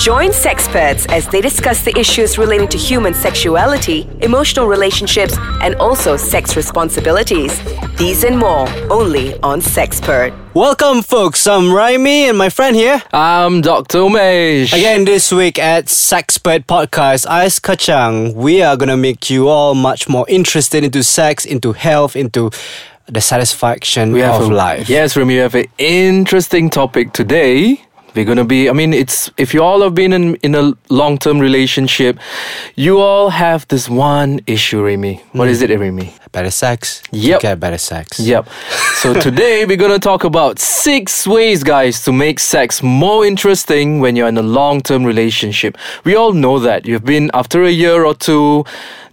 Join sexperts as they discuss the issues relating to human sexuality, emotional relationships, and also sex responsibilities. These and more only on Sexpert. Welcome, folks. I'm Raimi and my friend here. I'm Dr. Umesh. Again, this week at Sexpert Podcast, Ice Kacang, we are gonna make you all much more interested into sex, into health, into the satisfaction we have of a, life. Yes, Remy, we have an interesting topic today. We're gonna be. I mean, it's if you all have been in in a long term relationship, you all have this one issue, Remy. What is hmm. it, Remy? Better sex. Yep. Get better sex. Yep. So today we're gonna talk about six ways, guys, to make sex more interesting when you're in a long-term relationship. We all know that you've been after a year or two,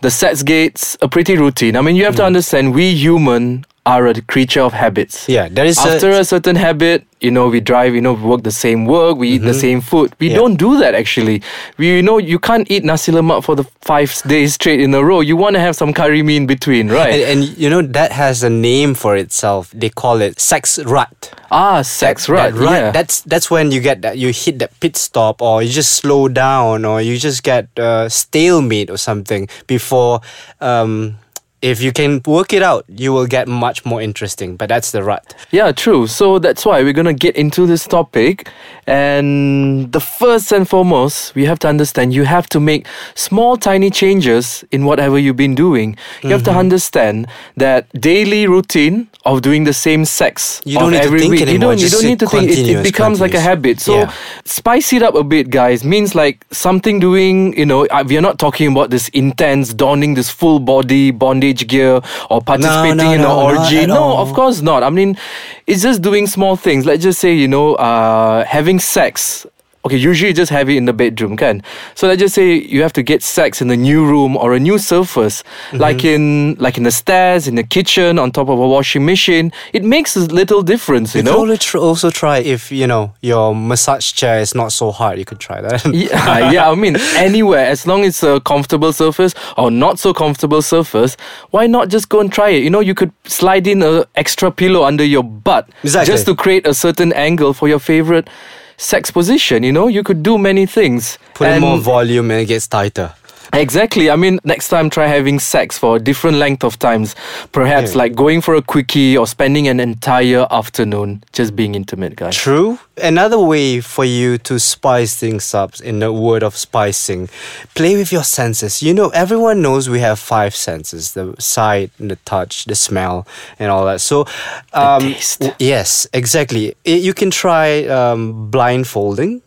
the sex gets a pretty routine. I mean, you have to hmm. understand we human are a creature of habits. Yeah, there is After a, a certain habit, you know, we drive, you know, we work the same work, we eat the same food. We Yeah. don't do that actually. We, you know, you can't eat nasi lemak for the five days straight in a row. You want to have some curry mee in between, right? and, and you know that has a name for itself. They call it sex rut. ah, sex, right? That rut, yeah. That's that's when you get that you hit that pit stop, or you just slow down, or you just get uh, stalemate or something before. Um, if you can work it out, you will get much more interesting. But that's the rut. Yeah, true. So that's why we're going to get into this topic. And the first and foremost, we have to understand you have to make small, tiny changes in whatever you've been doing. You have to Mm-hmm. understand that daily routine of doing the same sex You don't need to think week. you anymore, don't, you don't need to think. It, it continuous, becomes like a habit. So Yeah. spice it up a bit, guys. Means like something doing, you know, uh, we are not talking about this intense, donning this full body bondage gear or participating no, in no, an orgy. No, of course not. I mean, it's just doing small things. Let's just say, you know, uh, having sex. Okay, usually you just have it in the bedroom, can? So let's just say you have to get sex in a new room or a new surface, Mm-hmm. like in like in the stairs, in the kitchen, on top of a washing machine. It makes a little difference, you You know. could also try if you know your massage chair is not so hard. You could try that. yeah, yeah, I mean, anywhere, as long as it's a comfortable surface or not so comfortable surface, why not just go and try it? You know, you could slide in a extra pillow under your butt Exactly. just to create a certain angle for your favorite sex position. You know, you could do many things. Put in more volume and it gets tighter. Exactly. I mean, next time try having sex for a different length of times. Perhaps Yeah. like going for a quickie or spending an entire afternoon just being intimate, guys. True. Another way for you to spice things up, in the word of spicing, play with your senses. You know, everyone knows we have five senses the sight, the touch, the smell, and all that. So, um, yes, exactly. I- you can try um, blindfolding,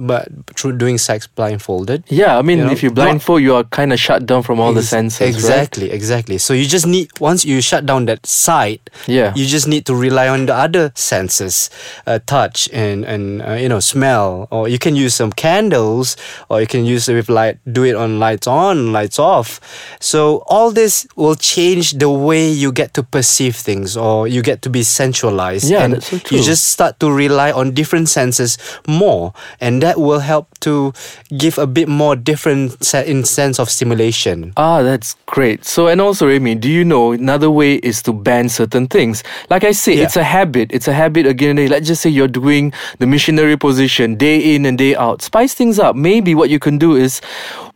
but through doing sex blindfolded. Yeah, I mean, You know, if you blindfold, you are kind of shut down from all the Ex- senses, right? Exactly, exactly. So you just need once you shut down that sight, Yeah. you just need to rely on the other senses, uh, touch and and uh, you know smell. Or you can use some candles, or you can use it with light. Do it on lights on, lights off. So all this will change the way you get to perceive things, or you get to be sensualized. Yeah, and that's so You just start to rely on different senses more, and that will help to give a bit more different se- in sense of stimulation. Ah, that's great. So, and also, Remy, do you know another way is to ban certain things? Like I say, Yeah. it's a habit. It's a habit again. again. Let's just say you're doing the missionary position day in and day out. Spice things up. Maybe what you can do is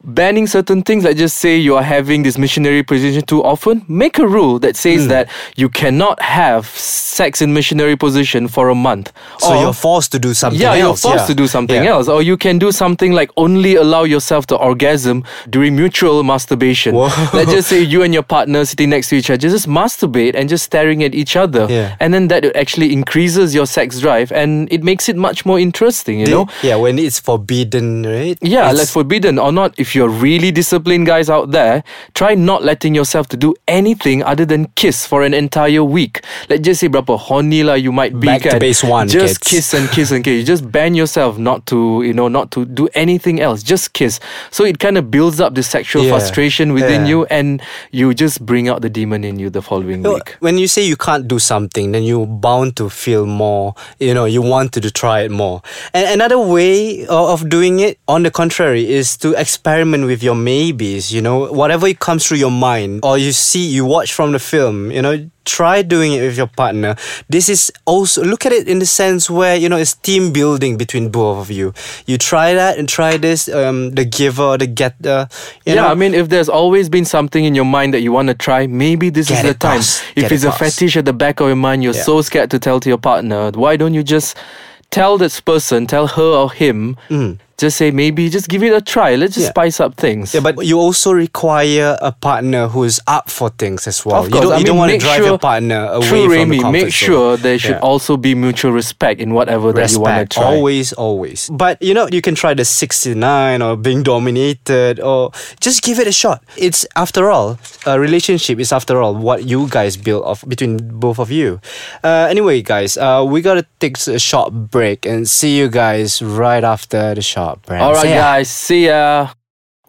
banning certain things. Like just say you are having this missionary position too often. Make a rule that says Hmm. that you cannot have sex in missionary position for a month. So Or- you're forced to do something yeah, you're else. forced yeah. to do something Yeah. else. Or you can do something like only allow yourself to orgasm during mutual masturbation. Whoa. Let's just say you and your partner sitting next to each other, just masturbate and just staring at each other. Yeah. And then that actually increases your sex drive and it makes it much more interesting, you know? Yeah, when it's forbidden, right? Yeah, It's- like forbidden or not, if you're really disciplined guys out there, try not letting yourself to do anything other than kiss for an entire week. Let's just say berapa horny lah you might be Back to base one, Just kids. kiss and kiss and kiss. You just ban yourself not to, you know, not to do anything else. Just kiss. So it kind of builds up the sexual Yeah, frustration within yeah. you and you just bring out the demon in you the following week. When you say you can't do something, then you're bound to feel more. You know, you want to, to try it more. And another way of doing it, on the contrary, is to experiment with your maybes. You know, whatever it comes through your mind, or you see, you watch from the film. You know, try doing it with your partner. This is also look at it in the sense where you know it's team building between both of you. You try that and try this. Um, the giver, the getter. You yeah, know? I mean, if there's always been something in your mind that you want to try, maybe this Get is the time. If Get it's it, a fetish at the back of your mind, you're Yeah. so scared to tell to your partner. Why don't you just tell this person, tell her or him, just say maybe just give it a try. Let's just. Yeah. spice up things. Yeah, but you also require a partner who is up for things as well. Of course, you don't, I you mean, don't want to drive sure, your partner away True, from Remy, the comfort make zone. sure there should Yeah. also be mutual respect in whatever that you want to try. always always but you know you can try the 69 or being dominated or just give it a shot it's after all a relationship is after all what you guys build off between both of you uh, anyway guys uh, we gotta take a short break and see you guys right after the break All right, yeah. guys. See ya.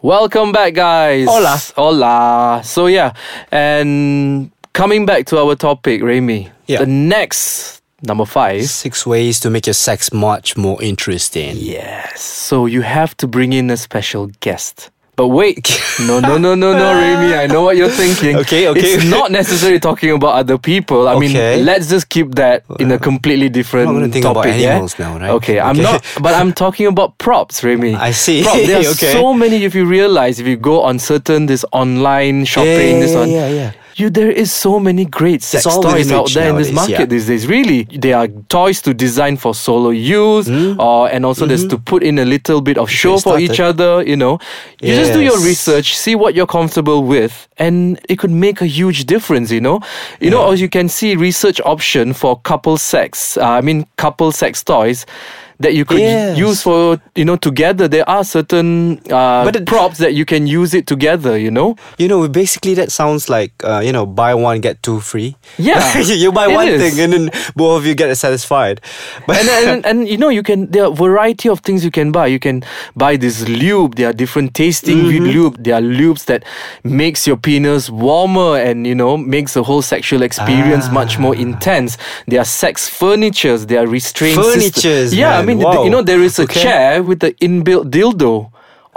Welcome back, guys. Hola. Hola. So yeah, and coming back to our topic, Remy. Yeah. The next number five. six ways to make your sex much more interesting Yes. So you have to bring in a special guest. But wait, no, no, no, no, no, Remy. I know what you're thinking. Okay, okay, It's not necessarily talking about other people. I Okay. mean, let's just keep that in a completely different I'm not think about topic. animals yeah? now, right? Okay, okay, I'm not. But I'm talking about props, Remy. I see. Prop, there are Okay. so many. If you realize, if you go on certain this online shopping, yeah, this yeah, one, yeah, yeah. You there is so many great sex toys out there in this market yeah. these days. Really, they are toys to design for solo use, Hmm? or and also there's to put in a little bit of show for each other. You know, you just do your research, see what you're comfortable with, and it could make a huge difference. You know, you know, as you can see, research option for couple sex. Uh, I mean, couple sex toys. That you could Yes. use for you know together. There are certain uh, But it- props that you can use it together. You know, You know, basically that sounds like uh, you know, buy one get two free. Yeah, you buy one is. thing and then both of you get satisfied. But and, and and you know you can there are variety of things you can buy you can buy this lube there are different tasting Mm-hmm. lube there are lubes that makes your penis warmer and you know makes the whole sexual experience much more Ah. intense there are sex furnitures there are restraint system- Furnitures, yeah i man. Mean Wow. you know there is a Okay. chair with the inbuilt dildo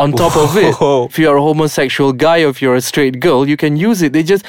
on top of it if you're a homosexual guy or if you're a straight girl you can use it they just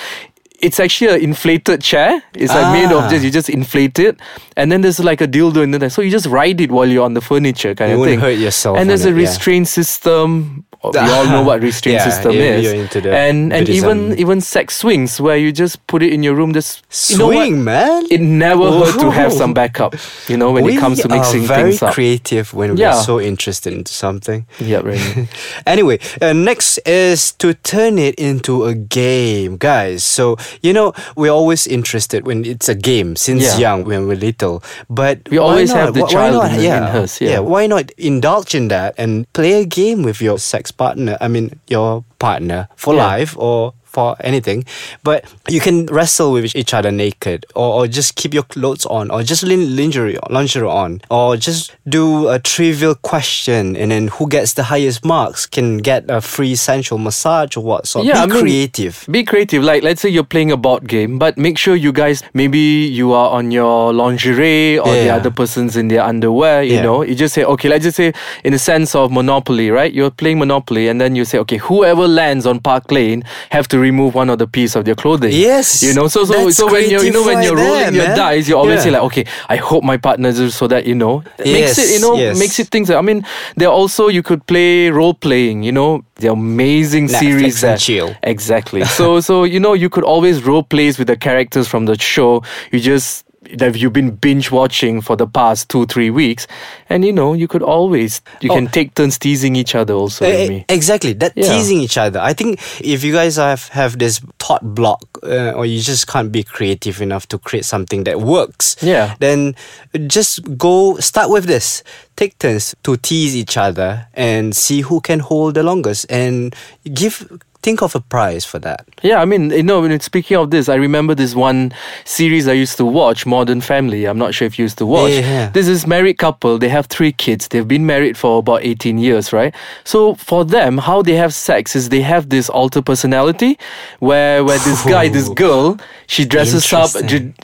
it's actually an inflated chair. It's like made of Ah. just you just inflate it, and then there's like a dildo in there. So you just ride it while you're on the furniture, kind You of wouldn't thing. hurt yourself And there's a it, yeah. restraint system. We all know what restraint Yeah, system is. you're into the and and even BDSM. even sex swings where you just put it in your room. Just you know swing, man. It never hurt to have some backup. You know when we it comes to mixing are very things up. creative when Yeah. we're so interested into something. yeah, right. anyway, uh, next is to turn it into a game, guys. So, you know, we're always interested when it's a game since Yeah. young, when we're little. But We always not? have the Why- why child not? in yeah. in us, yeah. Why not indulge in that and play a game with your sex partner? I mean, your partner for Yeah. life or for anything, but you can wrestle with each other naked, or, or just keep your clothes on, or just lin- lingerie lingerie on, or just do a trivial question, and then who gets the highest marks can get a free sensual massage or what. So Yeah, be I mean- creative. Be creative. Like, let's say you're playing a board game, but make sure you guys, maybe you are on your lingerie or the other person's in their underwear, you Yeah. know. You just say, okay, let's just say, in the sense of Monopoly, right? You're playing Monopoly, and then you say, okay, whoever lands on Park Lane have to remove one of the piece of their clothing. Yes, You know, so so, so when you're, you know, when you're rolling there, your dice, you always Yeah. say, like, okay, I hope my partner is so that, you know, makes it, you know, yes. makes it things. I mean, there also, you could play role playing, you know, the amazing Netflix series that chill. Exactly. So so you know you could always role plays with the characters from the show. You just that you've been binge watching for the past two three weeks, and you know you could always you Oh. can take turns teasing each other also. Me. Exactly, that Yeah. teasing each other. I think if you guys have have this thought block, uh, or you just can't be creative enough to create something that works, Yeah. then just go start with this. Take turns to tease each other and see who can hold the longest, and give think of a price for that. Yeah, I mean, you know, speaking of this, I remember this one series I used to watch, Modern Family. I'm not sure if you used to watch. Yeah. This is married couple. They have three kids. They've been married for about 18 years, right? So for them, how they have sex is they have this alter personality, where where this guy, this girl, she dresses up.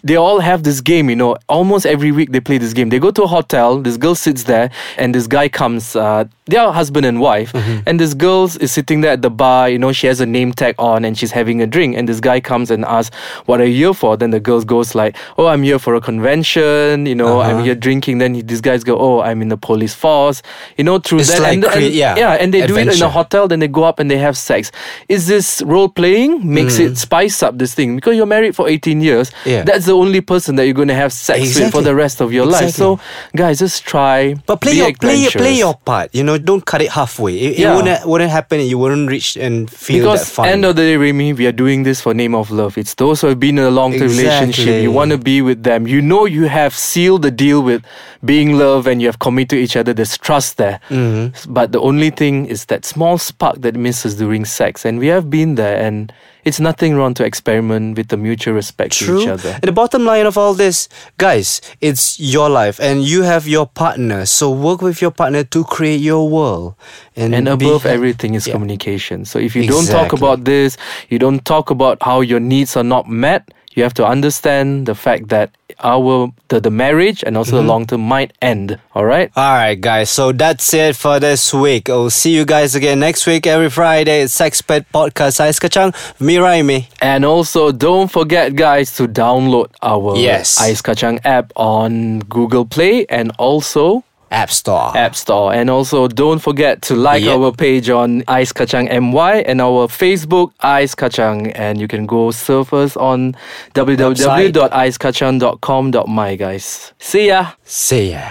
They all have this game, you know. Almost every week they play this game. They go to a hotel. This girl sits there, and this guy comes. Uh, they are husband and wife, Mm-hmm. and this girl is sitting there at the bar. You know, she has a name tag on, and she's having a drink. And this guy comes and asks, "What are you here for?" Then the girl goes like, "Oh, I'm here for a convention. You know, I'm Uh-huh. here drinking." Then he, these guys go, "Oh, I'm in the police force." You know, through It's that, like and, and- yeah, yeah, and they do it in a hotel. Then they go up and they have sex. Is this role playing makes it spice up this thing because you're married for 18 years? Mm. Yeah. that's the only person that you're going to have sex with for the rest of your life. So, guys, just try. But play your play your, play your part. You know, don't cut it halfway. It, Yeah. it wouldn't wouldn't happen. You wouldn't reach and feel Because end of the day, Remy, we are doing this for name of love. It's those who have been in a long term relationship. You want to be with them. You know you have sealed the deal with being love and you have committed to each other. There's trust there. Mm-hmm. But the only thing is that small spark that misses during sex. And we have been there and it's nothing wrong to experiment with the mutual respect to each other. And the bottom line of all this, guys, it's your life and you have your partner. So work with your partner to create your world. And, And above ha- everything is Yeah. communication. So if you don't talk about this, you don't talk about how your needs are not met, you have to understand the fact that our the, the marriage and also Mm-hmm. the long term might end. All right. All right, guys. So that's it for this week. I'll see you guys again next week, every Friday. It's Sexpert Podcast. Ice Kacang, me Raimi. And also, don't forget, guys, to download our Yes. Ice Kacang app on Google Play and also App Store. App Store. And also, don't forget to like Yep. our page on Ice Kacang MY and our Facebook Ice Kacang. And you can go surf us on www.icekacang.com.my, guys. See ya. See ya.